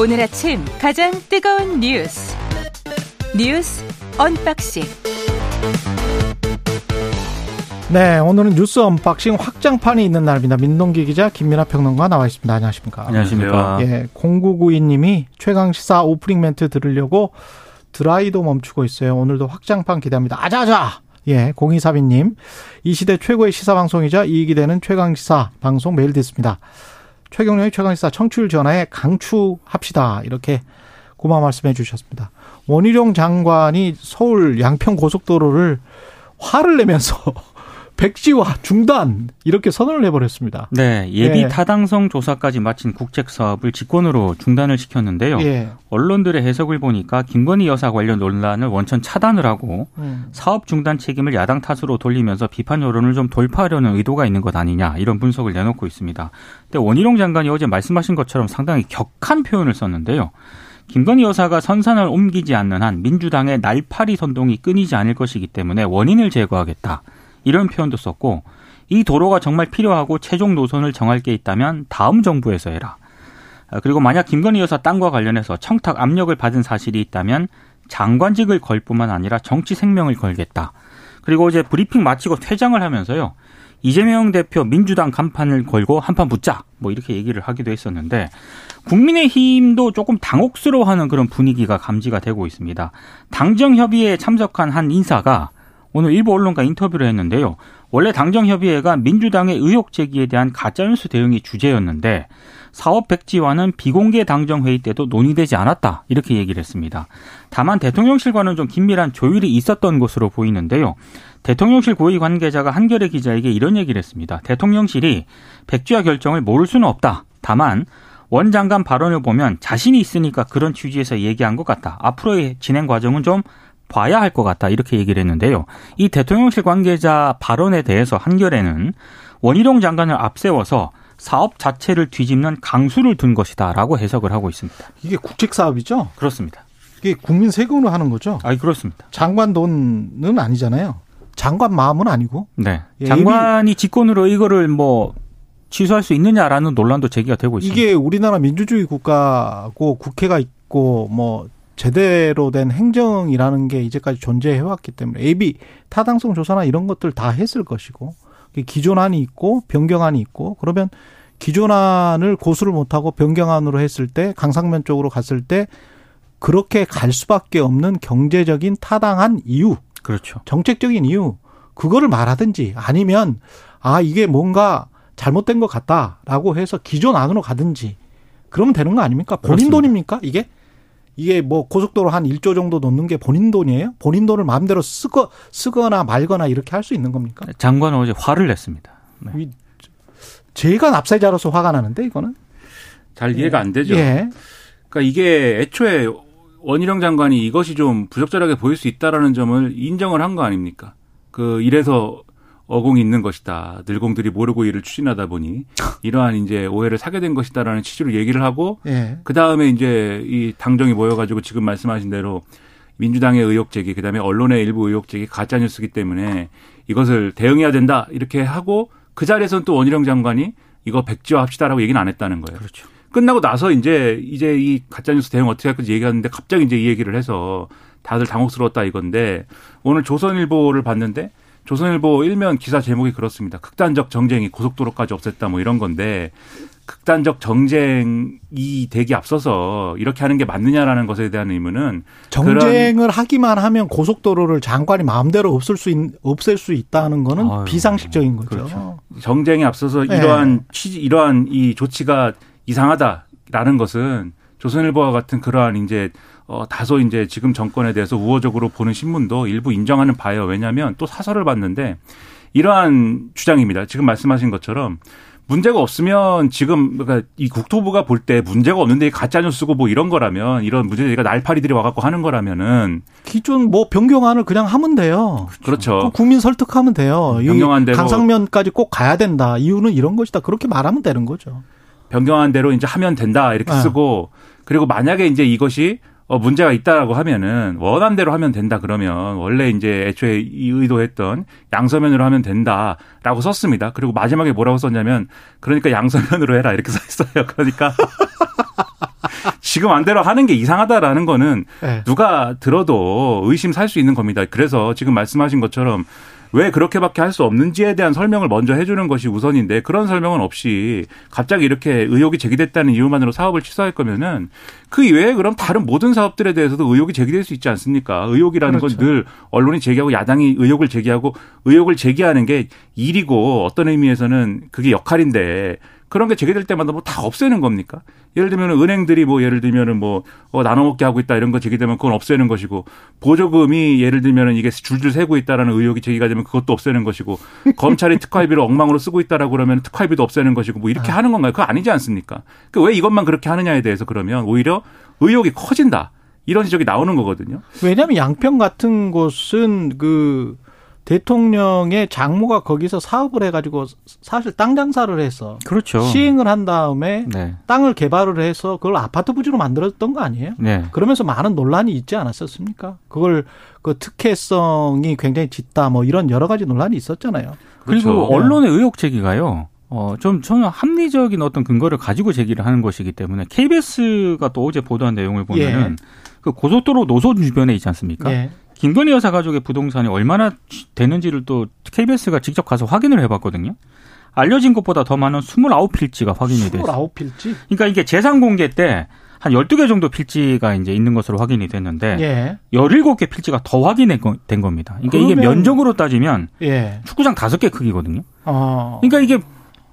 오늘 아침 가장 뜨거운 뉴스 뉴스 언박싱 네, 오늘은 뉴스 언박싱 확장판이 있는 날입니다. 민동기 기자, 김민하 평론가 나와 있습니다. 안녕하십니까? 안녕하십니까? 예, 0992님이 최강 시사 오프닝 멘트 들으려고 드라이도 멈추고 있어요. 오늘도 확장판 기대합니다. 아자아자! 예, 0232님. 이 시대 최고의 시사 방송이자 이익이 되는 최강 시사 방송 매일 듣습니다. 최경련의 최강 시사 청취율 전화에 강추합시다. 이렇게 고마운 말씀해 주셨습니다. 원희룡 장관이 서울 양평 고속도로를 화를 내면서 백지화 중단 이렇게 선언을 해버렸습니다. 네, 예비 예. 타당성 조사까지 마친 국책 사업을 직권으로 중단을 시켰는데요. 예. 언론들의 해석을 보니까 김건희 여사 관련 논란을 원천 차단을 하고 음. 사업 중단 책임을 야당 탓으로 돌리면서 비판 여론을 좀 돌파하려는 의도가 있는 것 아니냐 이런 분석을 내놓고 있습니다. 근데 원희룡 장관이 어제 말씀하신 것처럼 상당히 격한 표현을 썼는데요. 김건희 여사가 선산을 옮기지 않는 한 민주당의 날파리 선동이 끊이지 않을 것이기 때문에 원인을 제거하겠다. 이런 표현도 썼고 이 도로가 정말 필요하고 최종 노선을 정할 게 있다면 다음 정부에서 해라. 아, 그리고 만약 김건희 여사 땅과 관련해서 청탁 압력을 받은 사실이 있다면 장관직을 걸 뿐만 아니라 정치 생명을 걸겠다. 그리고 어제 브리핑 마치고 퇴장을 하면서요. 이재명 대표 민주당 간판을 걸고 한판 붙자. 뭐 이렇게 얘기를 하기도 했었는데 국민의힘도 조금 당혹스러워하는 그런 분위기가 감지가 되고 있습니다. 당정 협의회에 참석한 한 인사가 오늘 일부 언론과 인터뷰를 했는데요. 원래 당정협의회가 민주당의 의혹 제기에 대한 가짜뉴스 대응이 주제였는데 사업 백지화는 비공개 당정회의 때도 논의되지 않았다 이렇게 얘기를 했습니다. 다만 대통령실과는 좀 긴밀한 조율이 있었던 것으로 보이는데요. 대통령실 고위 관계자가 한겨레 기자에게 이런 얘기를 했습니다. 대통령실이 백지화 결정을 모를 수는 없다. 다만 원 장관 발언을 보면 자신이 있으니까 그런 취지에서 얘기한 것 같다. 앞으로의 진행 과정은 좀 봐야 할 것 같다 이렇게 얘기를 했는데요. 이 대통령실 관계자 발언에 대해서 한겨레는 원희룡 장관을 앞세워서 사업 자체를 뒤집는 강수를 둔 것이다라고 해석을 하고 있습니다. 이게 국책 사업이죠? 그렇습니다. 이게 국민 세금으로 하는 거죠? 아, 그렇습니다. 장관 돈은 아니잖아요. 장관 마음은 아니고. 네. 예, 장관이 직권으로 이거를 뭐 취소할 수 있느냐라는 논란도 제기가 되고 있습니다. 이게 우리나라 민주주의 국가고 국회가 있고 뭐 제대로 된 행정이라는 게 이제까지 존재해 왔기 때문에 AB 타당성 조사나 이런 것들 다 했을 것이고 기존안이 있고 변경안이 있고 그러면 기존안을 고수를 못하고 변경안으로 했을 때 강상면 쪽으로 갔을 때 그렇게 갈 수밖에 없는 경제적인 타당한 이유 그렇죠. 정책적인 이유 그거를 말하든지 아니면 아 이게 뭔가 잘못된 것 같다라고 해서 기존 안으로 가든지 그러면 되는 거 아닙니까? 본인 그렇습니다. 돈입니까? 이게 이게 뭐 고속도로 한 1조 정도 놓는 게 본인 돈이에요? 본인 돈을 마음대로 쓰거 쓰거나 말거나 이렇게 할 수 있는 겁니까? 장관은 어제 화를 냈습니다. 네. 이- 제가 납세자로서 화가 나는데 이거는 잘 이해가 안 되죠. 예. 그러니까 이게 애초에 원희룡 장관이 이것이 좀 부적절하게 보일 수 있다라는 점을 인정을 한 거 아닙니까? 그 이래서 어공이 있는 것이다. 늘공들이 모르고 일을 추진하다 보니 이러한 이제 오해를 사게 된 것이다라는 취지로 얘기를 하고 예. 그 다음에 이제 이 당정이 모여가지고 지금 말씀하신 대로 민주당의 의혹 제기, 그 다음에 언론의 일부 의혹 제기 가짜 뉴스기 때문에 이것을 대응해야 된다 이렇게 하고 그 자리에서는 또 원희룡 장관이 이거 백지화 합시다라고 얘기는 안 했다는 거예요. 그렇죠. 끝나고 나서 이제 이제 이 가짜 뉴스 대응 어떻게 할 건지 얘기하는데 갑자기 이제 이 얘기를 해서 다들 당혹스러웠다 이건데 오늘 조선일보를 봤는데 조선일보 일면 기사 제목이 그렇습니다. 극단적 정쟁이 고속도로까지 없앴다 뭐 이런 건데 극단적 정쟁이 되기 앞서서 이렇게 하는 게 맞느냐라는 것에 대한 의문은 정쟁을 하기만 하면 고속도로를 장관이 마음대로 없을 수 있, 없앨 수 있다는 거는 아유, 비상식적인 거죠. 그렇죠. 정쟁에 앞서서 네. 이러한 취지 이러한 이 조치가 이상하다라는 것은 조선일보와 같은 그러한 이제 어 다소 이제 지금 정권에 대해서 우호적으로 보는 신문도 일부 인정하는 바예요. 왜냐하면 또 사설을 봤는데 이러한 주장입니다. 지금 말씀하신 것처럼 문제가 없으면 지금 그러니까 이 국토부가 볼 때 문제가 없는데 가짜 뉴스고 뭐 이런 거라면 이런 문제가 날파리들이 와갖고 하는 거라면은 기존 뭐 변경안을 그냥 하면 돼요. 그렇죠. 그 국민 설득하면 돼요. 이 변경안 대로- 강상면까지 꼭 가야 된다. 이유는 이런 것이다. 그렇게 말하면 되는 거죠. 변경한 대로 이제 하면 된다 이렇게 네. 쓰고 그리고 만약에 이제 이것이 어 문제가 있다라고 하면은 원한 대로 하면 된다 그러면 원래 이제 애초에 이 의도했던 양서면으로 하면 된다라고 썼습니다. 그리고 마지막에 뭐라고 썼냐면 그러니까 양서면으로 해라 이렇게 써 있어요. 그러니까 지금 안대로 하는 게 이상하다라는 거는 네. 누가 들어도 의심 살 수 있는 겁니다. 그래서 지금 말씀하신 것처럼 왜 그렇게밖에 할 수 없는지에 대한 설명을 먼저 해주는 것이 우선인데 그런 설명은 없이 갑자기 이렇게 의혹이 제기됐다는 이유만으로 사업을 취소할 거면은 그 이외에 그럼 다른 모든 사업들에 대해서도 의혹이 제기될 수 있지 않습니까? 의혹이라는 그렇죠. 건늘 언론이 제기하고 야당이 의혹을 제기하고 의혹을 제기하는 게 일이고 어떤 의미에서는 그게 역할인데 그런 게 제기될 때마다 뭐 다 없애는 겁니까? 예를 들면 은행들이 뭐 예를 들면은 뭐 어, 나눠 먹게 하고 있다 이런 거 제기되면 그건 없애는 것이고 보조금이 예를 들면은 이게 줄줄 새고 있다라는 의혹이 제기가 되면 그것도 없애는 것이고 검찰이 특활비를 엉망으로 쓰고 있다라고 그러면 특활비도 없애는 것이고 뭐 이렇게 하는 건가요? 그거 아니지 않습니까? 그 왜 이것만 그렇게 하느냐에 대해서 그러면 오히려 의혹이 커진다. 이런 지적이 나오는 거거든요. 왜냐하면 양평 같은 곳은 그 대통령의 장모가 거기서 사업을 해가지고 사실 땅 장사를 해서 그렇죠. 시행을 한 다음에 네. 땅을 개발을 해서 그걸 아파트 부지로 만들었던 거 아니에요? 네. 그러면서 많은 논란이 있지 않았었습니까? 그걸 그 특혜성이 굉장히 짙다 뭐 이런 여러 가지 논란이 있었잖아요. 그리고 그렇죠. 언론의 의혹 제기가요. 어, 좀 저는 합리적인 어떤 근거를 가지고 제기를 하는 것이기 때문에 KBS가 또 어제 보도한 내용을 보면은 그 고속도로 노선 주변에 있지 않습니까? 예. 김건희 여사 가족의 부동산이 얼마나 되는지를 또 KBS가 직접 가서 확인을 해봤거든요. 알려진 것보다 더 많은 29필지가 확인이 됐어요. 29필지? 그러니까 이게 재산 공개 때 한 12개 정도 필지가 이제 있는 것으로 확인이 됐는데 예. 17개 필지가 더 확인된 겁니다. 그러니까 이게 그러면- 면적으로 따지면 예. 축구장 5개 크기거든요. 어. 그러니까 이게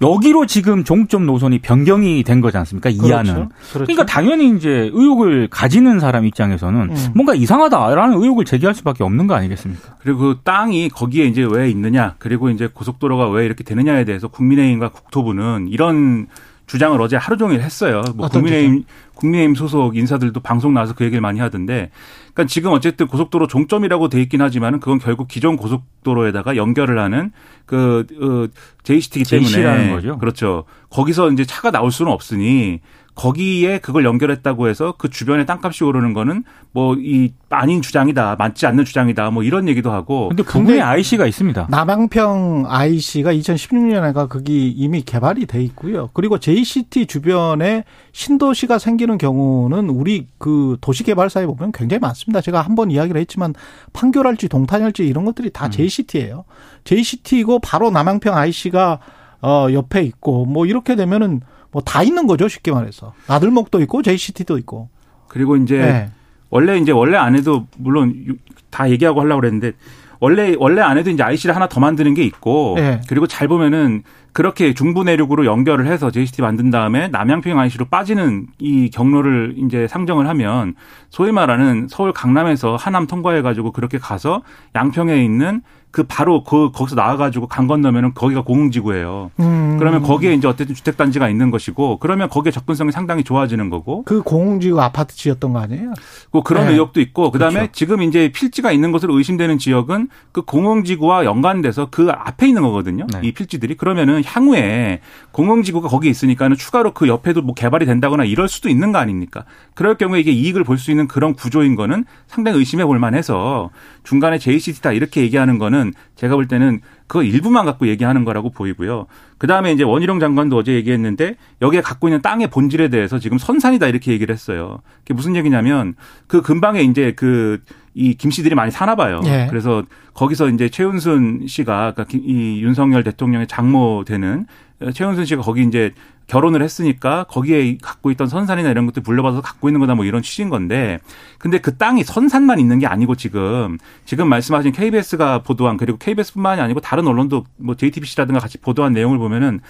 여기로 지금 종점 노선이 변경이 된 거지 않습니까? 이하는. 그렇죠. 그렇죠. 그러니까 당연히 이제 의혹을 가지는 사람 입장에서는 음. 뭔가 이상하다라는 의혹을 제기할 수밖에 없는 거 아니겠습니까? 그리고 그 땅이 거기에 이제 왜 있느냐, 그리고 이제 고속도로가 왜 이렇게 되느냐에 대해서 국민의힘과 국토부는 이런 주장을 어제 하루 종일 했어요. 뭐 국민의힘 국민의힘 소속 인사들도 방송 나와서 그 얘기를 많이 하던데, 그러니까 지금 어쨌든 고속도로 종점이라고 돼 있긴 하지만은 그건 결국 기존 고속도로에다가 연결을 하는 그 어, JCT이기 때문에 JC 라는 거죠. 그렇죠. 거기서 이제 차가 나올 수는 없으니 거기에 그걸 연결했다고 해서 그 주변에 땅값이 오르는 거는 뭐 이 아닌 주장이다, 맞지 않는 주장이다, 뭐 이런 얘기도 하고. 근데 부근에 IC가 있습니다. 남양평 IC가 2016년에가 거기 이미 개발이 돼 있고요. 그리고 JCT 주변에 신도시가 생기는 경우는 우리 그 도시개발사에 보면 굉장히 많습니다. 제가 한 번 이야기를 했지만 판교랄지 동탄일지 이런 것들이 다 JCT예요. JCT이고 바로 남양평 IC가 어 옆에 있고 뭐 이렇게 되면은 뭐 다 있는 거죠 쉽게 말해서 나들목도 있고 JCT도 있고. 그리고 이제 네. 원래 이제 원래 안 해도 물론 유- 다 얘기하고 하려고 그랬는데 원래 원래 안 해도 이제 IC를 하나 더 만드는 게 있고 네. 그리고 잘 보면은 그렇게 중부 내륙으로 연결을 해서 JCT 만든 다음에 남양평 IC로 빠지는 이 경로를 이제 상정을 하면 소위 말하는 서울 강남에서 하남 통과해 가지고 그렇게 가서 양평에 있는 그 바로 그 거기서 나와 가지고 강 건너면은 거기가 공흥지구예요. 음. 그러면 거기에 이제 어쨌든 주택 단지가 있는 것이고 그러면 거기에 접근성이 상당히 좋아지는 거고 그 공공지구 아파트 지었던 거 아니에요? 그 그런 네. 의혹도 있고 그다음에 그렇죠. 지금 이제 필지가 있는 것으로 의심되는 지역은 그 공흥지구와 연관돼서 그 앞에 있는 거거든요. 네. 이 필지들이 그러면은 향후에 공흥지구가 거기 있으니까는 추가로 그 옆에도 뭐 개발이 된다거나 이럴 수도 있는 거 아닙니까? 그럴 경우에 이게 이익을 볼 수 있는 그런 구조인 거는 상당히 의심해 볼 만해서 중간에 JCT다 이렇게 얘기하는 거는 제가 볼 때는 그거 일부만 갖고 얘기하는 거라고 보이고요. 그 다음에 이제 원희룡 장관도 어제 얘기했는데 여기에 갖고 있는 땅의 본질에 대해서 지금 선산이다 이렇게 얘기를 했어요. 그게 무슨 얘기냐면 그 근방에 이제 그 이 김씨들이 많이 사나 봐요. 예. 그래서 거기서 이제 최은순 씨가 그러니까 기- 이 윤석열 대통령의 장모 되는 최은순 씨가 거기 이제 결혼을 했으니까 거기에 갖고 있던 선산이나 이런 것들 물려받아서 갖고 있는 거다 뭐 이런 취지인 건데 근데 그 땅이 선산만 있는 게 아니고 지금 지금 말씀하신 KBS가 보도한 그리고 KBS뿐만이 아니고 다른 언론도 뭐 JTBC라든가 같이 보도한 내용을 보면은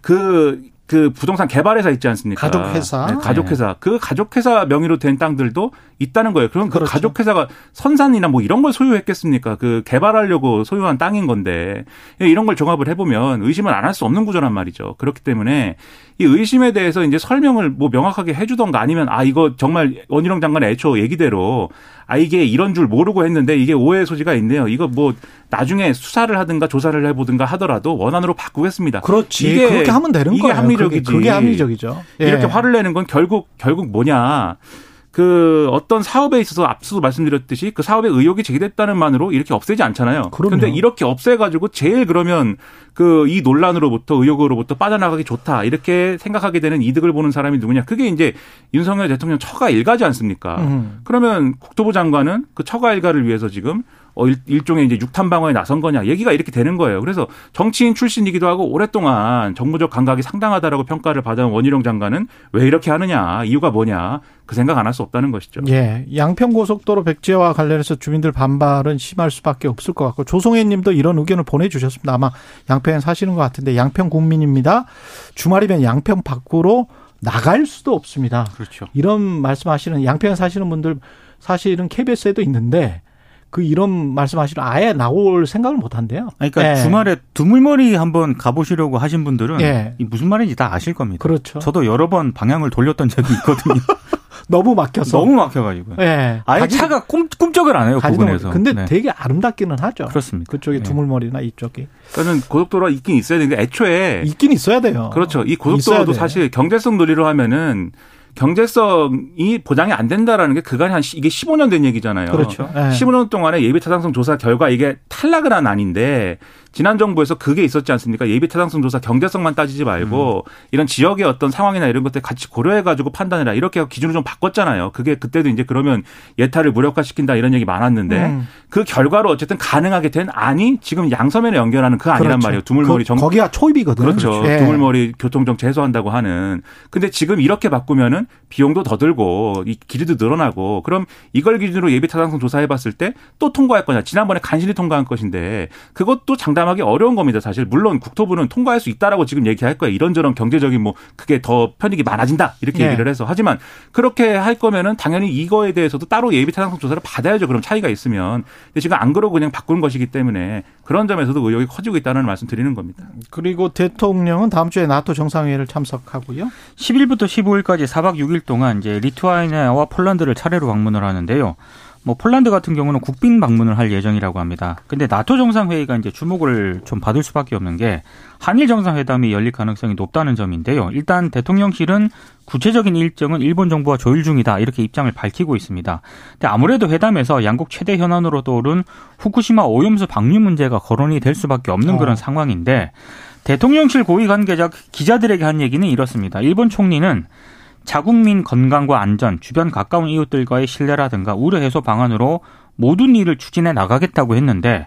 그 그 부동산 개발회사 있지 않습니까? 가족회사. 네, 가족회사. 그 가족회사 명의로 된 땅들도 있다는 거예요. 그럼 그 그렇죠. 가족회사가 선산이나 뭐 이런 걸 소유했겠습니까? 그 개발하려고 소유한 땅인 건데 예, 이런 걸 종합을 해보면 의심을 안 할 수 없는 구조란 말이죠. 그렇기 때문에 이 의심에 대해서 이제 설명을 뭐 명확하게 해주던가 아니면 아 이거 정말 원희룡 장관의 애초 얘기대로 아 이게 이런 줄 모르고 했는데 이게 오해 소지가 있네요. 이거 뭐 나중에 수사를 하든가 조사를 해보든가 하더라도 원안으로 바꾸겠습니다. 그렇지. 이게- 그렇게 하면 되는 이게 거예요. 합리적이지. 그게, 그게 합리적이죠. 예. 이렇게 화를 내는 건 결국 결국 뭐냐? 그 어떤 사업에 있어서 앞서도 말씀드렸듯이 그 사업에 의혹이 제기됐다는 만으로 이렇게 없애지 않잖아요. 그런데 이렇게 없애가지고 제일 그러면 그 이 논란으로부터 의혹으로부터 빠져나가기 좋다 이렇게 생각하게 되는 이득을 보는 사람이 누구냐? 그게 이제 윤석열 대통령 처가 일가지 않습니까? 음. 그러면 국토부 장관은 그 처가 일가를 위해서 지금 어, 일, 종의 이제 육탄 방어에 나선 거냐 얘기가 이렇게 되는 거예요. 그래서 정치인 출신이기도 하고 오랫동안 정무적 감각이 상당하다라고 평가를 받은 원희룡 장관은 왜 이렇게 하느냐 이유가 뭐냐 그 생각 안 할 수 없다는 것이죠. 예, 양평 고속도로 백지화와 관련해서 주민들 반발은 심할 수밖에 없을 것 같고 조성혜님도 이런 의견을 보내주셨습니다. 아마 양평에 사시는 것 같은데 양평 국민입니다. 주말이면 양평 밖으로 나갈 수도 없습니다. 그렇죠. 이런 말씀하시는 양평에 사시는 분들 사실은 KBS에도 있는데 그 이런 말씀하시면 아예 나올 생각을 못 한대요. 그러니까 네. 주말에 두물머리 한번 가보시려고 하신 분들은 네. 무슨 말인지 다 아실 겁니다. 그렇죠. 저도 여러 번 방향을 돌렸던 적이 있거든요. 너무 막혀서 너무 막혀가지고. 네. 아예 가지, 차가 꿈, 꿈쩍을 안 해요. 부근에서. 근데 네. 되게 아름답기는 하죠. 그렇습니다. 그쪽에 네. 두물머리나 이쪽이. 저는 고속도로가 있긴 있어야 되는데 애초에 있긴 있어야 돼요. 그렇죠. 이 고속도로도 사실 경제성 논리로 하면은 경제성이 보장이 안 된다라는 게 그간에 한 이게 15년 된 얘기잖아요. 그렇죠. 네. 15년 동안에 예비 타당성 조사 결과 이게 탈락을 한 아닌데 지난 정부에서 그게 있었지 않습니까? 예비 타당성 조사 경제성만 따지지 말고 음. 이런 지역의 어떤 상황이나 이런 것들 같이 고려해 가지고 판단해라 이렇게 기준을 좀 바꿨잖아요. 그게 그때도 이제 그러면 예타를 무력화시킨다 이런 얘기 많았는데 음. 그 결과로 어쨌든 가능하게 된 안이 지금 양서면에 연결하는 그 안이란 그렇죠. 말이에요. 두물머리 정 거기가 초입이거든요. 그렇죠. 예. 두물머리 교통 정체 해소한다고 하는. 근데 지금 이렇게 바꾸면은 비용도 더 들고 이 길이도 늘어나고 그럼 이걸 기준으로 예비 타당성 조사해 봤을 때 또 통과할 거냐. 지난번에 간신히 통과한 것인데 그것도 장담 장담하기 어려운 겁니다. 사실 물론 국토부는 통과할 수 있다라고 지금 얘기할 거예요. 이런저런 경제적인 뭐 그게 더 편익이 많아진다 이렇게 네. 얘기를 해서 하지만 그렇게 할 거면은 당연히 이거에 대해서도 따로 예비 타당성 조사를 받아야죠. 그럼 차이가 있으면 근데 지금 안 그러고 그냥 바꾼 것이기 때문에 그런 점에서도 의혹이 커지고 있다는 말씀 드리는 겁니다. 그리고 대통령은 다음 주에 나토 정상회의를 참석하고요. 10일부터 15일까지 4박 6일 동안 이제 리투아니아와 폴란드를 차례로 방문을 하는데요. 뭐 폴란드 같은 경우는 국빈 방문을 할 예정이라고 합니다. 근데 나토 정상회의가 이제 주목을 좀 받을 수밖에 없는 게 한일 정상회담이 열릴 가능성이 높다는 점인데요. 일단 대통령실은 구체적인 일정은 일본 정부와 조율 중이다 이렇게 입장을 밝히고 있습니다. 근데 아무래도 회담에서 양국 최대 현안으로 떠오른 후쿠시마 오염수 방류 문제가 거론이 될 수밖에 없는 어. 그런 상황인데 대통령실 고위 관계자 기자들에게 한 얘기는 이렇습니다. 일본 총리는 자국민 건강과 안전, 주변 가까운 이웃들과의 신뢰라든가 우려 해소 방안으로 모든 일을 추진해 나가겠다고 했는데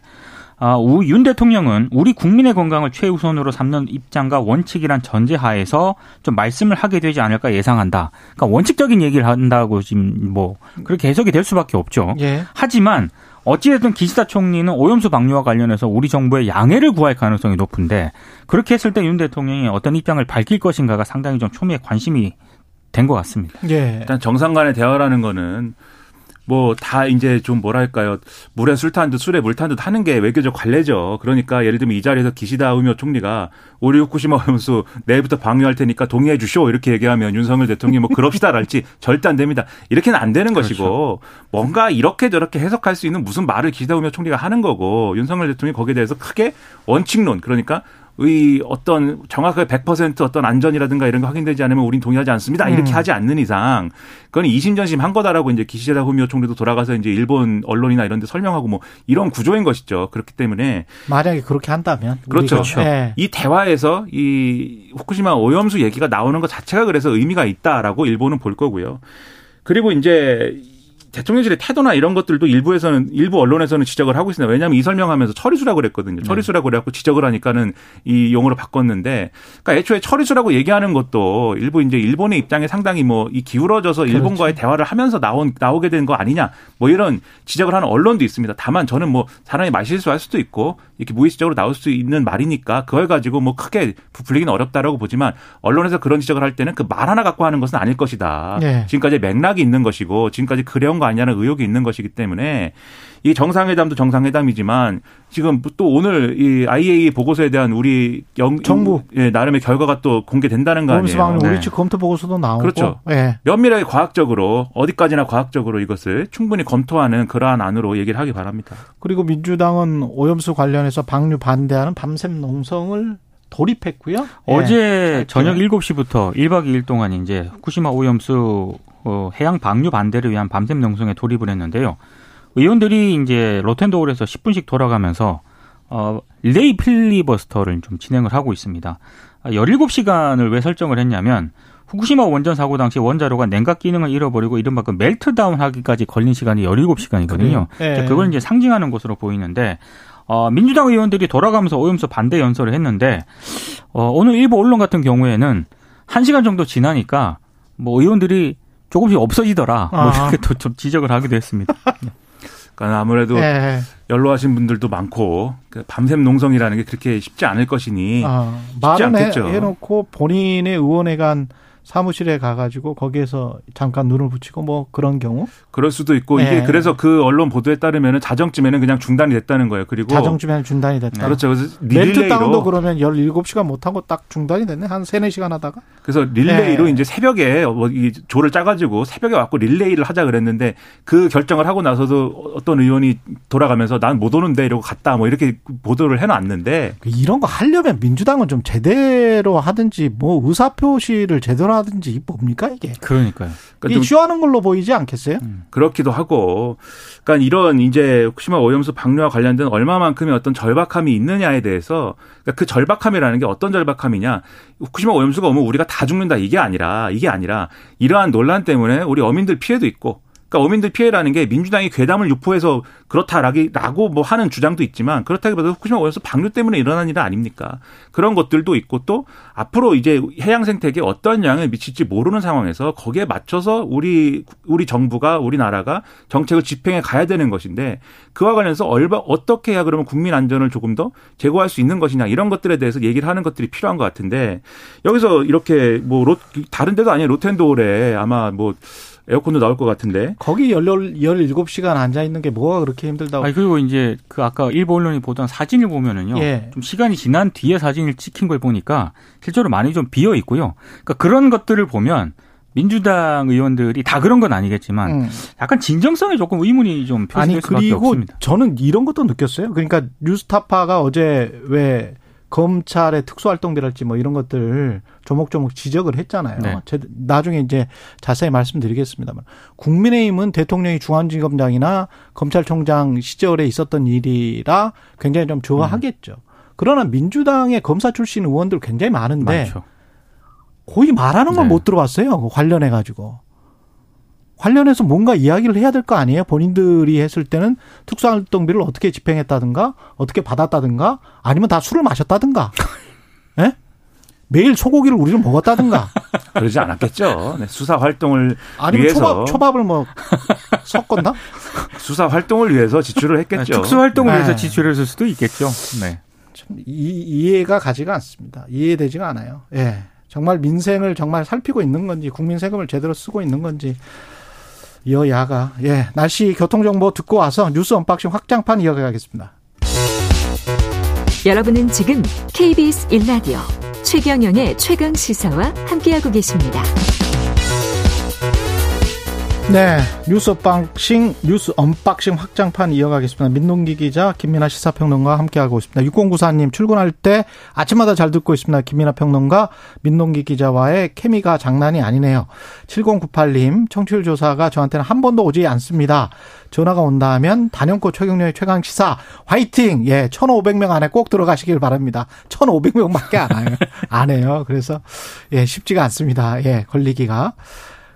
아, 윤 대통령은 우리 국민의 건강을 최우선으로 삼는 입장과 원칙이란 전제하에서 좀 말씀을 하게 되지 않을까 예상한다. 그러니까 원칙적인 얘기를 한다고 지금 뭐 그렇게 해석이 될 수밖에 없죠. 예. 하지만 어찌됐든 기시다 총리는 오염수 방류와 관련해서 우리 정부의 양해를 구할 가능성이 높은데 그렇게 했을 때 윤 대통령이 어떤 입장을 밝힐 것인가가 상당히 좀 초미의 관심이 된 것 같습니다. 예. 일단 정상 간의 대화라는 거는 뭐 다 이제 좀 뭐랄까요 물에 술 탄 듯 술에 물 탄 듯 하는 게 외교적 관례죠. 그러니까 예를 들면 이 자리에서 기시다 우미오 총리가 우리 후쿠시마 오염수 내일부터 방류할 테니까 동의해 주쇼 이렇게 얘기하면 윤석열 대통령이 뭐 그럽시다랄지 절대 안 됩니다. 이렇게는 안 되는 그렇죠. 것이고 뭔가 이렇게 저렇게 해석할 수 있는 무슨 말을 기시다 우미오 총리가 하는 거고 윤석열 대통령이 거기에 대해서 크게 원칙론 그러니까 의 어떤 정확하게 100% 어떤 안전이라든가 이런 게 확인되지 않으면 우린 동의하지 않습니다. 이렇게 음. 하지 않는 이상 그건 이심전심 한 거다라고 이제 기시다 후미오 총리도 돌아가서 이제 일본 언론이나 이런 데 설명하고 뭐 이런 구조인 것이죠. 그렇기 때문에 만약에 그렇게 한다면 그렇죠. 그렇죠. 네. 이 대화에서 이 후쿠시마 오염수 얘기가 나오는 것 자체가 그래서 의미가 있다라고 일본은 볼 거고요. 그리고 이제 대통령실의 태도나 이런 것들도 일부에서는 일부 언론에서는 지적을 하고 있습니다. 왜냐하면 이 설명하면서 처리수라고 그랬거든요. 네. 처리수라고 그래갖고 지적을 하니까는 이 용어로 바꿨는데, 그러니까 애초에 처리수라고 얘기하는 것도 일부 이제 일본의 입장에 상당히 뭐 이 기울어져서 그렇죠. 일본과의 대화를 하면서 나온 나오게 된 거 아니냐, 뭐 이런 지적을 하는 언론도 있습니다. 다만 저는 뭐 사람이 말실수할 수도 있고 이렇게 무의식적으로 나올 수 있는 말이니까 그걸 가지고 뭐 크게 부풀리기는 어렵다라고 보지만 언론에서 그런 지적을 할 때는 그 말 하나 갖고 하는 것은 아닐 것이다. 네. 지금까지 맥락이 있는 것이고 지금까지 그래온 거 아니냐는 의혹이 있는 것이기 때문에 이 정상회담도 정상회담이지만 지금 또 오늘 이 IAEA 보고서에 대한 우리 영, 정부 예, 나름의 결과가 또 공개된다는 거 아니에요. 우리 측 검토 보고서도 나오고 그렇죠. 예. 면밀하게 과학적으로 어디까지나 과학적으로 이것을 충분히 검토하는 그러한 안으로 얘기를 하기 바랍니다. 그리고 민주당은 오염수 관련해서 방류 반대하는 밤샘 농성을 돌입했고요. 어제 예. 저녁 7시부터 1박 2일 동안 이제 후쿠시마 오염수 어, 해양 방류 반대를 위한 밤샘 농성에 돌입을 했는데요. 의원들이 이제 로텐도홀에서 10분씩 돌아가면서 어, 릴레이 필리버스터를 좀 진행을 하고 있습니다. 17시간을 아, 왜 설정을 했냐면 후쿠시마 원전 사고 당시 원자로가 냉각 기능을 잃어버리고 이른바 그 멜트다운 하기까지 걸린 시간이 17시간이거든요. 네. 그걸 이제 상징하는 것으로 보이는데 어, 민주당 의원들이 돌아가면서 오염수 반대 연설을 했는데 어, 오늘 일부 언론 같은 경우에는 1시간 정도 지나니까 뭐 의원들이 조금씩 없어지더라. 뭐 이렇게 또 좀 지적을 하기도 했습니다. 그러니까 아무래도 네. 연로하신 분들도 많고 그 밤샘 농성이라는 게 그렇게 쉽지 않을 것이니 아, 쉽지 말은 않겠죠. 해, 놓고 본인의 의원회관 사무실에 가가지고 거기에서 잠깐 눈을 붙이고 뭐 그런 경우? 그럴 수도 있고 네. 이게 그래서 그 언론 보도에 따르면은 자정쯤에는 그냥 중단이 됐다는 거예요. 그리고 자정쯤에는 중단이 됐다. 그렇죠. 그래서 릴레이로 그러면 17시간 못 하고 딱 중단이 됐네. 한 3, 4시간 하다가. 그래서 릴레이로 네. 이제 새벽에 뭐이 조를 짜 가지고 새벽에 왔고 릴레이를 하자 그랬는데 그 결정을 하고 나서도 어떤 의원이 돌아가면서 난 못 오는데 이러고 갔다 뭐 이렇게 보도를 해 놨는데 이런 거 하려면 민주당은 좀 제대로 하든지 뭐 의사 표시를 제대로 하든지 뭡니까 이게? 그러니까요. 그러니까 이취하는 걸로 보이지 않겠어요? 음. 그렇기도 하고, 그러니까 이런 이제 후쿠시마 오염수 방류와 관련된 얼마만큼의 어떤 절박함이 있느냐에 대해서 그러니까 그 절박함이라는 게 어떤 절박함이냐? 후쿠시마 오염수가 오면 우리가 다 죽는다 이게 아니라 이게 아니라 이러한 논란 때문에 우리 어민들 피해도 있고 그러니까 어민들 피해라는 게 민주당이 괴담을 유포해서 그렇다라고 뭐 하는 주장도 있지만 그렇다기보다 후쿠시마 오염수 방류 때문에 일어난 일은 아닙니까? 그런 것들도 있고 또 앞으로 이제 해양 생태계에 어떤 영향을 미칠지 모르는 상황에서 거기에 맞춰서 우리 우리 정부가 우리나라가 정책을 집행해 가야 되는 것인데 그와 관련해서 얼마 어떻게 해야 그러면 국민 안전을 조금 더 제고할 수 있는 것이냐 이런 것들에 대해서 얘기를 하는 것들이 필요한 것 같은데 여기서 이렇게 뭐 로, 다른 데도 아니에요 로텐도홀에 아마 뭐 에어컨도 나올 것 같은데. 거기 17시간 앉아 있는 게 뭐가 그렇게 힘들다고. 아니, 그리고 이제 그 아까 일본 언론이 보던 사진을 보면은요. 예. 좀 시간이 지난 뒤에 사진을 찍힌 걸 보니까 실제로 많이 좀 비어 있고요. 그러니까 그런 것들을 보면 민주당 의원들이 다 그런 건 아니겠지만 음. 약간 진정성에 조금 의문이 좀 표시될 수밖에 없습니다. 저는 이런 것도 느꼈어요. 그러니까 뉴스타파가 어제 왜 검찰의 특수활동비랄지 뭐 이런 것들 조목조목 지적을 했잖아요. 네. 나중에 이제 자세히 말씀드리겠습니다만 국민의힘은 대통령이 중앙지검장이나 검찰총장 시절에 있었던 일이라 굉장히 좀 좋아하겠죠. 음. 그러나 민주당의 검사 출신 의원들 굉장히 많은데 많죠. 거의 말하는 걸못 네. 들어봤어요. 관련해 가지고. 관련해서 뭔가 이야기를 해야 될 거 아니에요? 본인들이 했을 때는 특수활동비를 어떻게 집행했다든가, 어떻게 받았다든가, 아니면 다 술을 마셨다든가, 예? 매일 소고기를 우리는 먹었다든가. 그러지 않았겠죠. 네, 수사 활동을 아니면 위해서 초밥, 초밥을 뭐 섞었나? 수사 활동을 위해서 지출을 했겠죠. 특수 활동을 네. 위해서 지출했을 수도 있겠죠. 네. 참 이, 이해가 가지가 않습니다. 이해되지가 않아요. 예. 정말 민생을 정말 살피고 있는 건지 국민 세금을 제대로 쓰고 있는 건지 여야가 예 날씨 교통 정보 듣고 와서 뉴스 언박싱 확장판 이어가겠습니다. 여러분은 지금 KBS 1라디오 최경영의 최강 시사와 함께하고 계십니다. 네, 뉴스 언박싱, 뉴스 언박싱 확장판 이어가겠습니다. 민동기 기자, 김민하 시사평론가 함께하고 있습니다. 6094님, 출근할 때 아침마다 잘 듣고 있습니다. 김민하 평론가, 민동기 기자와의 케미가 장난이 아니네요. 7098님, 청취율 조사가 저한테는 한 번도 오지 않습니다. 전화가 온다 하면 단연코 최경영의 최강 시사 화이팅! 예, 1,500명 안에 꼭 들어가시길 바랍니다. 1,500명밖에 안 해요. 안 해요. 그래서 예, 쉽지가 않습니다. 예, 걸리기가.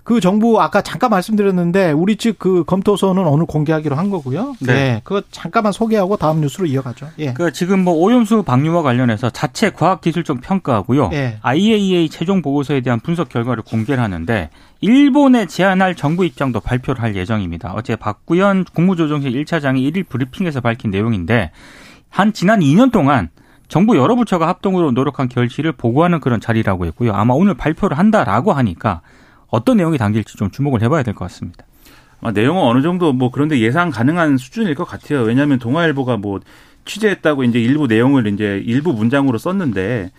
그 정부 아까 잠깐 말씀드렸는데 우리 측 그 검토서는 오늘 공개하기로 한 거고요. 네. 네. 그거 잠깐만 소개하고 다음 뉴스로 이어가죠. 예. 그 지금 뭐 오염수 방류와 관련해서 자체 과학기술적 평가하고요. 예. IAEA 최종 보고서에 대한 분석 결과를 공개를 하는데 일본에 제안할 정부 입장도 발표를 할 예정입니다. 어제 박구현 국무조정실 1차장이 1일 브리핑에서 밝힌 내용인데 한 지난 2년 동안 정부 여러 부처가 합동으로 노력한 결실을 보고하는 그런 자리라고 했고요. 아마 오늘 발표를 한다라고 하니까 어떤 내용이 담길지 좀 주목을 해봐야 될 것 같습니다. 아, 내용은 어느 정도 뭐 그런데 예상 가능한 수준일 것 같아요. 왜냐하면 동아일보가 뭐 취재했다고 이제 일부 내용을 이제 일부 문장으로 썼는데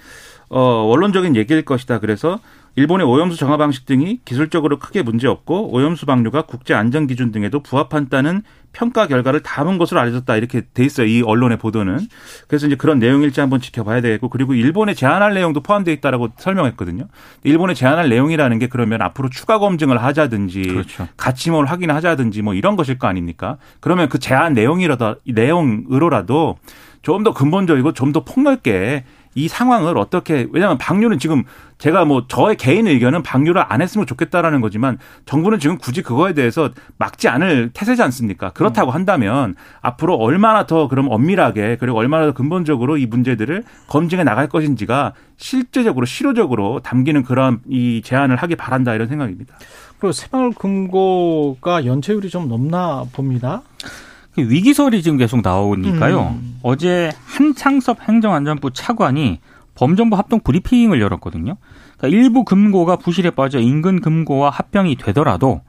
어 원론적인 얘기일 것이다. 그래서 일본의 오염수 정화 방식 등이 기술적으로 크게 문제 없고 오염수 방류가 국제 안전 기준 등에도 부합한다는 평가 결과를 담은 것으로 알려졌다 이렇게 돼 있어요. 이 언론의 보도는. 그래서 이제 그런 내용일지 한번 지켜봐야 되겠고 그리고 일본에 제안할 내용도 포함되어 있다라고 설명했거든요. 일본에 제안할 내용이라는 게 그러면 앞으로 추가 검증을 하자든지 그렇죠. 가치모를 확인하자든지 뭐 이런 것일 거 아닙니까? 그러면 그 제안 내용이라도 내용으로라도 좀 더 근본적이고 좀 더 폭넓게 이 상황을 어떻게 왜냐하면 방류는 지금 제가 뭐 저의 개인 의견은 방류를 안 했으면 좋겠다라는 거지만 정부는 지금 굳이 그거에 대해서 막지 않을 태세지 않습니까? 그렇다고 한다면 앞으로 얼마나 더 그럼 엄밀하게 그리고 얼마나 더 근본적으로 이 문제들을 검증해 나갈 것인지가 실제적으로 실효적으로 담기는 그런 이 제안을 하기 바란다 이런 생각입니다. 그리고 새마을금고가 연체율이 좀 높나 봅니다. 그 위기설이 지금 계속 나오니까요. 음. 어제 한창섭 행정안전부 차관이 범정부 합동 브리핑을 열었거든요. 그러니까 일부 금고가 부실에 빠져 인근 금고와 합병이 되더라도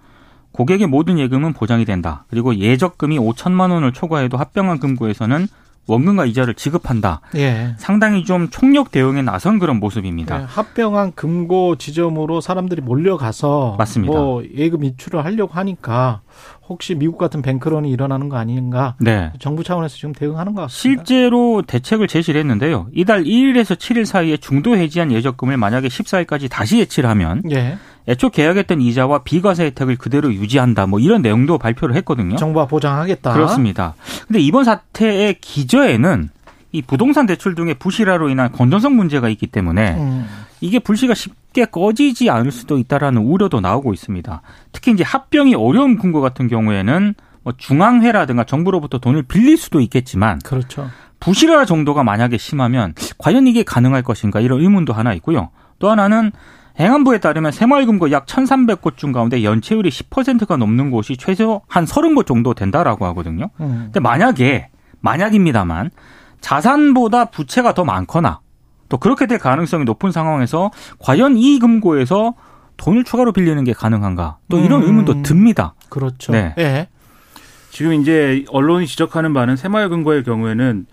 고객의 모든 예금은 보장이 된다. 그리고 예적금이 5천만 원을 초과해도 합병한 금고에서는 원금과 이자를 지급한다. 예. 상당히 좀 총력 대응에 나선 그런 모습입니다. 네, 합병한 금고 지점으로 사람들이 몰려가서 맞습니다. 뭐 예금 인출을 하려고 하니까 혹시 미국 같은 뱅크런이 일어나는 거 아닌가? 네. 정부 차원에서 지금 대응하는 것 같습니다. 실제로 대책을 제시를 했는데요. 이달 1일에서 7일 사이에 중도 해지한 예적금을 만약에 14일까지 다시 예치를 하면 예. 애초 계약했던 이자와 비과세 혜택을 그대로 유지한다. 뭐 이런 내용도 발표를 했거든요. 정부가 보장하겠다. 그렇습니다. 근데 이번 사태의 기저에는 이 부동산 대출 등의 부실화로 인한 건전성 문제가 있기 때문에 음. 이게 불씨가 쉽게 꺼지지 않을 수도 있다라는 우려도 나오고 있습니다. 특히 이제 합병이 어려운 금고 같은 경우에는 뭐 중앙회라든가 정부로부터 돈을 빌릴 수도 있겠지만 그렇죠. 부실화 정도가 만약에 심하면 과연 이게 가능할 것인가 이런 의문도 하나 있고요. 또 하나는 행안부에 따르면 새마을금고 약 1,300곳 중 가운데 연체율이 10%가 넘는 곳이 최소 한 30곳 정도 된다라고 하거든요. 음. 근데 만약에 만약입니다만 자산보다 부채가 더 많거나 또 그렇게 될 가능성이 높은 상황에서 과연 이 금고에서 돈을 추가로 빌리는 게 가능한가? 또 이런 음. 의문도 듭니다. 그렇죠. 네. 예. 지금 이제 언론이 지적하는 바는 새마을금고의 경우에는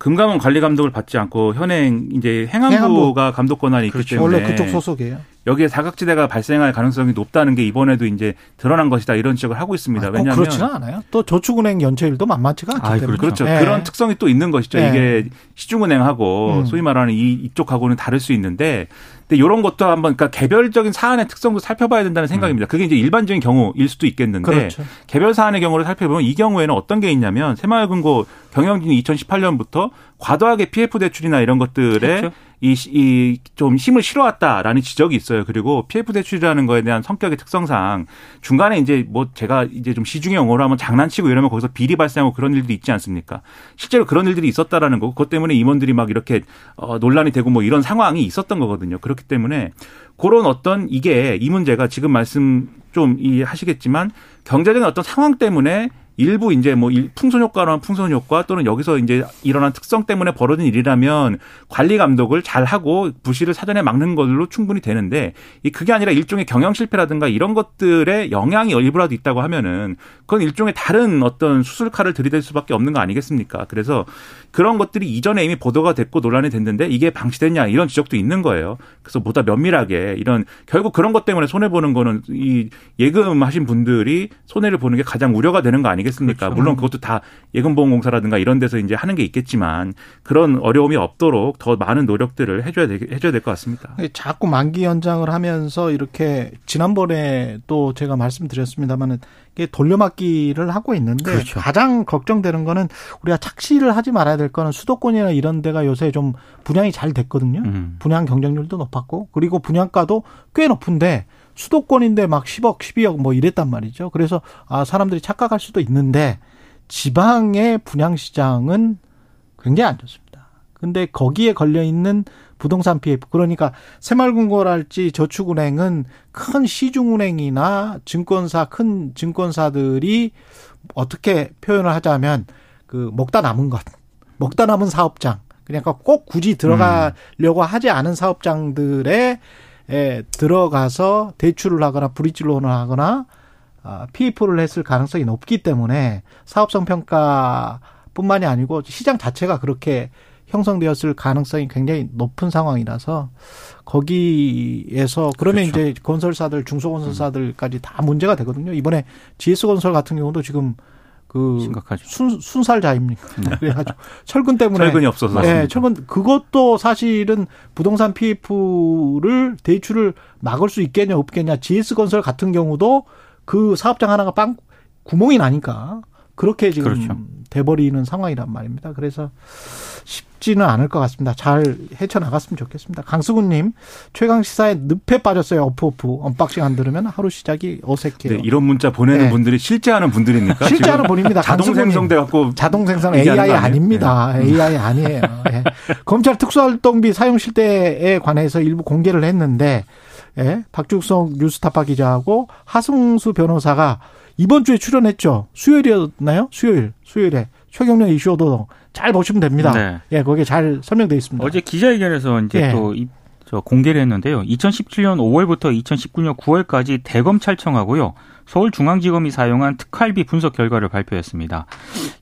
금감원 관리 감독을 받지 않고 현행 이제 행안부가 감독 권한이 있기 그렇죠. 때문에 원래 그쪽 소속이에요. 여기에 사각지대가 발생할 가능성이 높다는 게 이번에도 이제 드러난 것이다 이런 지적을 하고 있습니다. 아, 꼭 왜냐하면 그렇지는 않아요. 또 저축은행 연체율도 만만치가 않기 아이, 때문에. 그렇죠. 예. 그런 특성이 또 있는 것이죠. 네. 이게 시중은행하고 음. 소위 말하는 이 이쪽하고는 다를 수 있는데, 근데 이런 것도 한번 그러니까 개별적인 사안의 특성도 살펴봐야 된다는 생각입니다. 그게 이제 일반적인 경우일 수도 있겠는데, 그렇죠. 개별 사안의 경우를 살펴보면 이 경우에는 어떤 게 있냐면 새마을금고 경영진이 2018년부터 과도하게 PF 대출이나 이런 것들에 그렇죠. 이 좀 힘을 실어왔다라는 지적이 있어요. 그리고 PF 대출이라는 거에 대한 성격의 특성상 중간에 이제 뭐 제가 이제 좀 시중의 용어로 하면 장난치고 이러면 거기서 비리 발생하고 그런 일도 있지 않습니까? 실제로 그런 일들이 있었다라는 거고 그것 때문에 임원들이 막 이렇게 어 논란이 되고 뭐 이런 상황이 있었던 거거든요. 그렇기 때문에 그런 어떤 이게 이 문제가 지금 말씀 좀 이 하시겠지만 경제적인 어떤 상황 때문에 일부 이제 뭐 일- 풍선 효과나 풍선 효과 또는 여기서 이제 일어난 특성 때문에 벌어진 일이라면 관리 감독을 잘 하고 부실을 사전에 막는 걸로 충분히 되는데 이 그게 아니라 일종의 경영 실패라든가 이런 것들의 영향이 일부라도 있다고 하면은 그건 일종의 다른 어떤 수술칼을 들이댈 수밖에 없는 거 아니겠습니까? 그래서 그런 것들이 이전에 이미 보도가 됐고 논란이 됐는데 이게 방치됐냐 이런 지적도 있는 거예요. 그래서 보다 면밀하게 이런 결국 그런 것 때문에 손해 보는 거는 이 예금하신 분들이 손해를 보는 게 가장 우려가 되는 거 아니겠습니까? 그렇죠. 물론 그것도 다 예금보험공사라든가 이런 데서 이제 하는 게 있겠지만 그런 어려움이 없도록 더 많은 노력들을 해줘야 되, 해줘야 될 것 같습니다. 자꾸 만기 연장을 하면서 이렇게 지난번에 또 제가 말씀드렸습니다만은 이게 돌려막기를 하고 있는데 그렇죠. 가장 걱정되는 거는 우리가 착시를 하지 말아야 될 거는 수도권이나 이런 데가 요새 좀 분양이 잘 됐거든요. 음. 분양 경쟁률도 높았고 그리고 분양가도 꽤 높은데 수도권인데 막 10억, 12억 뭐 이랬단 말이죠. 그래서 아 사람들이 착각할 수도 있는데 지방의 분양 시장은 굉장히 안 좋습니다. 근데 거기에 걸려 있는 부동산 PF 그러니까 새마을금고랄지 저축은행은 큰 시중은행이나 증권사 큰 증권사들이 어떻게 표현을 하자면 그 먹다 남은 것 먹다 남은 사업장 그러니까 꼭 굳이 들어가려고 하지 않은 사업장들에 에 들어가서 대출을 하거나 브릿지론을 하거나 아, PF를 했을 가능성이 높기 때문에 사업성 평가뿐만이 아니고 시장 자체가 그렇게 형성되었을 가능성이 굉장히 높은 상황이라서 거기에서 그러면 그렇죠. 이제 건설사들 중소건설사들까지 다 문제가 되거든요. 이번에 GS건설 같은 경우도 지금 그 심각하죠. 순, 순살자입니까? 네. 그래가지고 철근 때문에 철근이 없어서. 네, 철근 그것도 사실은 부동산 PF를 대출을 막을 수 있겠냐 없겠냐. GS 건설 같은 경우도 그 사업장 하나가 빵 구멍이 나니까 그렇게 지금 그렇죠. 돼버리는 상황이란 말입니다. 그래서 쉽지는 않을 것 같습니다. 잘 헤쳐나갔으면 좋겠습니다. 강수근님, 최강 시사에 늪에 빠졌어요. 어푸어푸. 언박싱 안 들으면 하루 시작이 어색해요. 네, 이런 문자 보내는 네. 분들이 실제 하는 분들입니까? 실제 지금 하는 분입니다. 자동 강수근님. 생성돼 갖고 자동 생성 AI 거 아니에요? 아닙니다. AI 아니에요. 예. 검찰 특수활동비 사용 실태에 관해서 일부 공개를 했는데, 예. 박죽성 뉴스타파 기자하고 하승수 변호사가 이번 주에 출연했죠. 수요일이었나요? 수요일, 수요일에 최경련 이슈도 잘 보시면 됩니다. 네. 예, 거기에 잘 설명되어 있습니다. 어제 기자회견에서 이제 예. 또 이, 저 공개를 했는데요. 2017년 5월부터 2019년 9월까지 대검찰청하고요. 서울중앙지검이 사용한 특활비 분석 결과를 발표했습니다.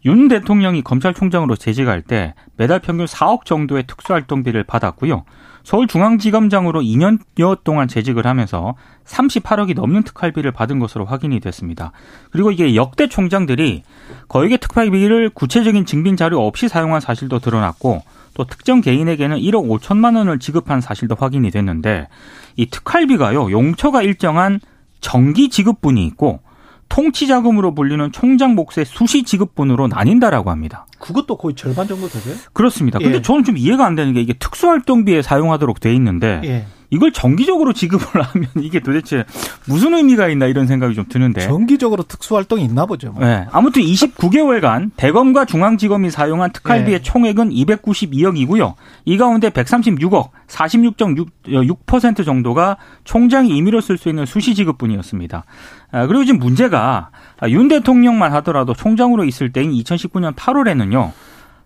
윤 대통령이 검찰총장으로 재직할 때 매달 평균 4억 정도의 특수활동비를 받았고요. 서울중앙지검장으로 2년여 동안 재직을 하면서 38억이 넘는 특활비를 받은 것으로 확인이 됐습니다. 그리고 이게 역대 총장들이 거액의 특활비를 구체적인 증빙 자료 없이 사용한 사실도 드러났고 또 특정 개인에게는 1억 5천만 원을 지급한 사실도 확인이 됐는데 이 특활비가요 용처가 일정한 정기 지급분이 있고 통치 자금으로 불리는 총장 몫의 수시 지급분으로 나뉜다라고 합니다. 그것도 거의 절반 정도 되세요? 그렇습니다. 근데 예. 저는 좀 이해가 안 되는 게 이게 특수활동비에 사용하도록 돼 있는데 예. 이걸 정기적으로 지급을 하면 이게 도대체 무슨 의미가 있나 이런 생각이 좀 드는데. 정기적으로 특수활동이 있나 보죠. 뭐. 네. 아무튼 29개월간 대검과 중앙지검이 사용한 특활비의 네. 총액은 292억이고요. 이 가운데 136억, 46.6% 정도가 총장이 임의로 쓸 수 있는 수시 지급분이었습니다. 아, 그리고 지금 문제가 아, 윤 대통령만 하더라도 총장으로 있을 때인 2019년 8월에는요.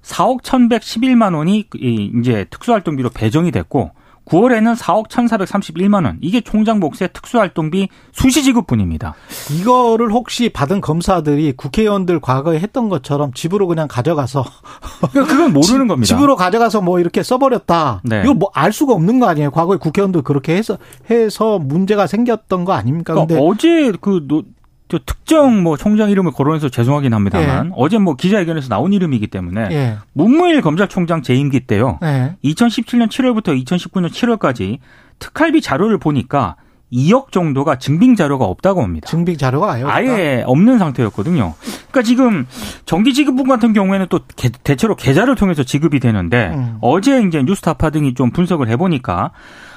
4억 1,111만 원이 이- 이제 특수활동비로 배정이 됐고 9월에는 4억 1,431만 원. 이게 총장 몫의 특수활동비 수시 지급분입니다. 이거를 혹시 받은 검사들이 국회의원들 과거에 했던 것처럼 집으로 그냥 가져가서 그러니까 그건 모르는 겁니다. 집으로 가져가서 뭐 이렇게 써버렸다. 네. 이거 뭐알 수가 없는 거 아니에요. 과거에 국회의원도 그렇게 해서 해서 문제가 생겼던 거 아닙니까? 그러니까 근데 어제 그 노, 저 특정 뭐 총장 이름을 거론해서 죄송하긴 합니다만 어제 뭐 기자회견에서 나온 이름이기 때문에 예. 문무일 검찰총장 재임기 때요. 네. 2017년 7월부터 2019년 7월까지 특활비 자료를 보니까 2억 정도가 증빙 자료가 없다고 합니다. 증빙 자료가 아예. 아예 없는 상태였거든요. 그러니까 지금 정기 지급분 같은 경우에는 또 개- 대체로 계좌를 통해서 지급이 되는데 음. 어제 이제 뉴스타파 등이 좀 분석을 해보니까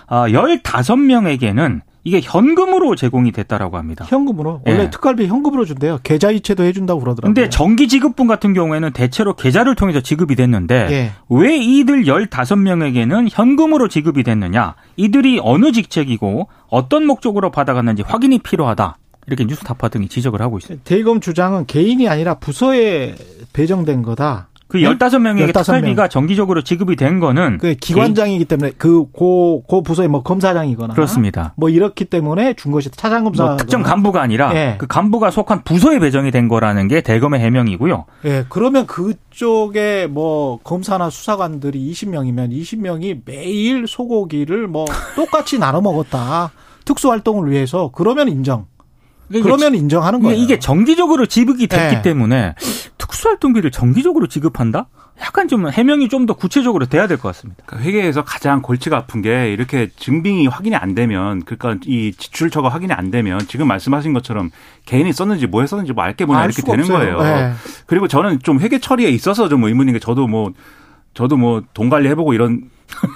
아, 15명에게는 이게 현금으로 제공이 됐다라고 합니다. 현금으로 예. 원래 특활비 현금으로 준대요. 계좌 이체도 해준다고 그러더라고요. 근데 정기 지급분 같은 경우에는 대체로 계좌를 통해서 지급이 됐는데 예. 왜 이들 15명에게는 현금으로 지급이 됐느냐? 이들이 어느 직책이고 어떤 목적으로 받아갔는지 확인이 필요하다. 이렇게 뉴스타파 등이 지적을 하고 있습니다. 대검 주장은 개인이 아니라 부서에 배정된 거다. 그 네? 15명에게 15명. 특활비가 정기적으로 지급이 된 거는 그 기관장이기 때문에 그고 고 부서의 뭐 검사장이거나 그렇습니다. 뭐 이렇기 때문에 준 것이 차장 검사 뭐 특정 간부가 아니라 예. 그 간부가 속한 부서에 배정이 된 거라는 게 대검의 해명이고요. 예, 그러면 그쪽에 뭐 검사나 수사관들이 20명이면 20명이 매일 소고기를 뭐 똑같이 나눠 먹었다. 특수 활동을 위해서 그러면 인정. 그러니까 그러면 인정하는 이게, 거예요. 이게 정기적으로 지급이 됐기 예. 때문에 특수활동비를 정기적으로 지급한다? 약간 좀 해명이 좀 더 구체적으로 돼야 될 것 같습니다. 그러니까 회계에서 가장 골치가 아픈 게 이렇게 증빙이 확인이 안 되면 그러니까 이 지출처가 확인이 안 되면 지금 말씀하신 것처럼 개인이 썼는지 뭐에 썼는지 뭐 알게 알 이렇게 되는 없어요. 거예요. 예. 그리고 저는 좀 회계 처리에 있어서 좀 의문인 게 저도 뭐 저도 뭐 돈 관리 해보고 이런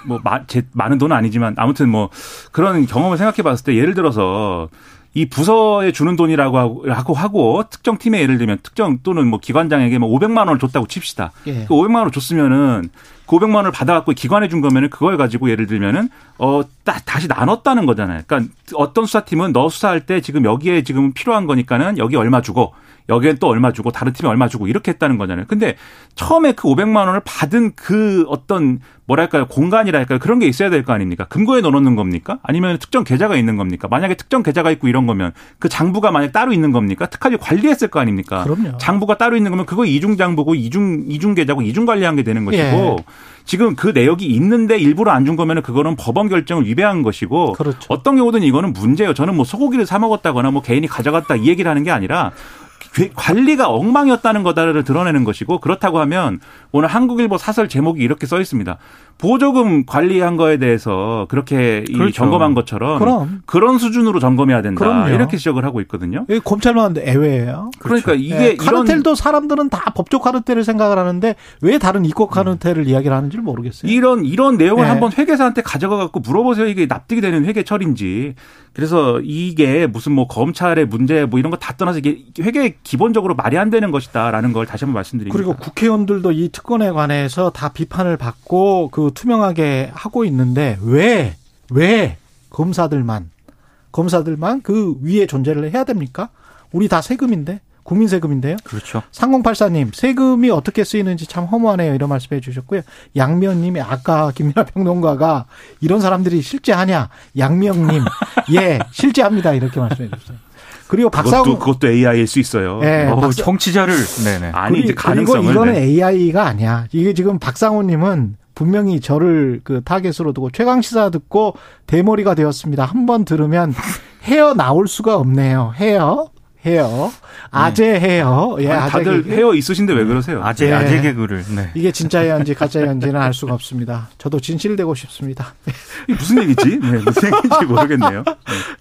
뭐 마, 제, 많은 돈은 아니지만 아무튼 뭐 그런 경험을 생각해 봤을 때 예를 들어서 이 부서에 주는 돈이라고 하고, 하고 특정 팀에 예를 들면 특정 또는 뭐 기관장에게 뭐 500만 원을 줬다고 칩시다. 예. 그 500만 원을 줬으면은 그 500만 원을 받아갖고 기관에 준 거면은 그걸 가지고 예를 들면은 어딱 다시 나눴다는 거잖아요. 그러니까 어떤 수사팀은 너 수사할 때 지금 여기에 지금 필요한 거니까는 여기 얼마 주고 여기엔 또 얼마 주고 다른 팀에 얼마 주고 이렇게 했다는 거잖아요. 근데 처음에 그 500만 원을 받은 그 어떤 뭐랄까요 공간이랄까요 그런 게 있어야 될 거 아닙니까? 금고에 넣어놓는 겁니까? 아니면 특정 계좌가 있는 겁니까? 만약에 특정 계좌가 있고 이런 거면 그 장부가 만약 따로 있는 겁니까? 특활비 관리했을 거 아닙니까? 그럼요. 장부가 따로 있는 거면 그거 이중 장부고 이중 이중 계좌고 이중 관리한 게 되는 것이고 예. 지금 그 내역이 있는데 일부러 안 준 거면은 그거는 법원 결정을 위배한 것이고 그렇죠. 어떤 경우든 이거는 문제예요. 저는 뭐 소고기를 사 먹었다거나 뭐 개인이 가져갔다 이 얘기를 하는 게 아니라 관리가 엉망이었다는 거다를 드러내는 것이고 그렇다고 하면 오늘 한국일보 사설 제목이 이렇게 써 있습니다. 보조금 관리한 거에 대해서 그렇게 그렇죠. 점검한 것처럼 그럼. 그런 수준으로 점검해야 된다. 그럼요. 이렇게 지적을 하고 있거든요. 검찰만 애외예요. 그러니까 그렇죠. 이게 네, 카르텔도 사람들은 다 법조 카르텔을 생각을 하는데 왜 다른 이권 카르텔을 음. 이야기를 하는지 모르겠어요. 이런 이런 내용을 네. 한번 회계사한테 가져가 갖고 물어보세요. 이게 납득이 되는 회계처리인지. 그래서 이게 무슨 뭐 검찰의 문제 뭐 이런 거 다 떠나서 이게 회계 기본적으로 말이 안 되는 것이다라는 걸 다시 한번 말씀드립니다. 그리고 국회의원들도 이 특권에 관해서 다 비판을 받고 그 투명하게 하고 있는데 왜, 왜 검사들만, 검사들만 그 위에 존재를 해야 됩니까? 우리 다 세금인데? 국민 세금인데요. 그렇죠. 3084님, 세금이 어떻게 쓰이는지 참 허무하네요. 이런 말씀 해 주셨고요. 양면님이 아까 김민아 평론가가 이런 사람들이 실제 하냐? 양명님, 예, 실제합니다. 이렇게 말씀해 주셨어요. 그리고 박사훈 그것도, 그것도 AI일 수 있어요. 네, 어, 박사... 정치자를 네네. 아니 이제 가능성을 그리고 이거는 네. AI가 아니야. 이게 지금 박상호님은 분명히 저를 그 타겟으로 두고 최강 시사 듣고 대머리가 되었습니다. 한 번 들으면 헤어 나올 수가 없네요. 헤어 헤어 아재 헤어 예 아니, 다들 개그. 헤어 있으신데 왜 그러세요? 아재 네. 아재 개그를 네. 이게 진짜였는지 가짜였는지는 알 수가 없습니다. 저도 진실되고 싶습니다. 무슨 얘기지? 네, 무슨 얘기인지 모르겠네요.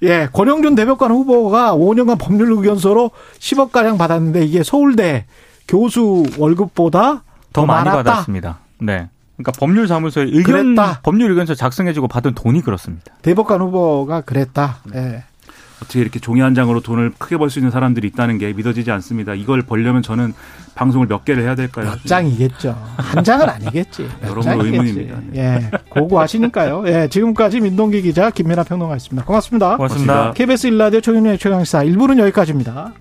네. 예 권영준 대법관 후보가 5년간 법률 의견서로 10억 가량 받았는데 이게 서울대 교수 월급보다 더, 더 많이 많았다. 받았습니다. 네. 그러니까 법률사무소에 의견 그랬다. 법률 의견서 작성해주고 받은 돈이 그렇습니다. 대법관 후보가 그랬다. 네. 어떻게 이렇게 종이 한 장으로 돈을 크게 벌 수 있는 사람들이 있다는 게 믿어지지 않습니다. 이걸 벌려면 저는 방송을 몇 개를 해야 될까요? 몇 장이겠죠. 한 장은 아니겠지. 여러분 의문입니다. 예, 고고하시니까요. 예, 지금까지 민동기 기자 김민아 평론가였습니다. 고맙습니다. 고맙습니다. KBS 일라디오 최경영의 최강시사 1부는 여기까지입니다.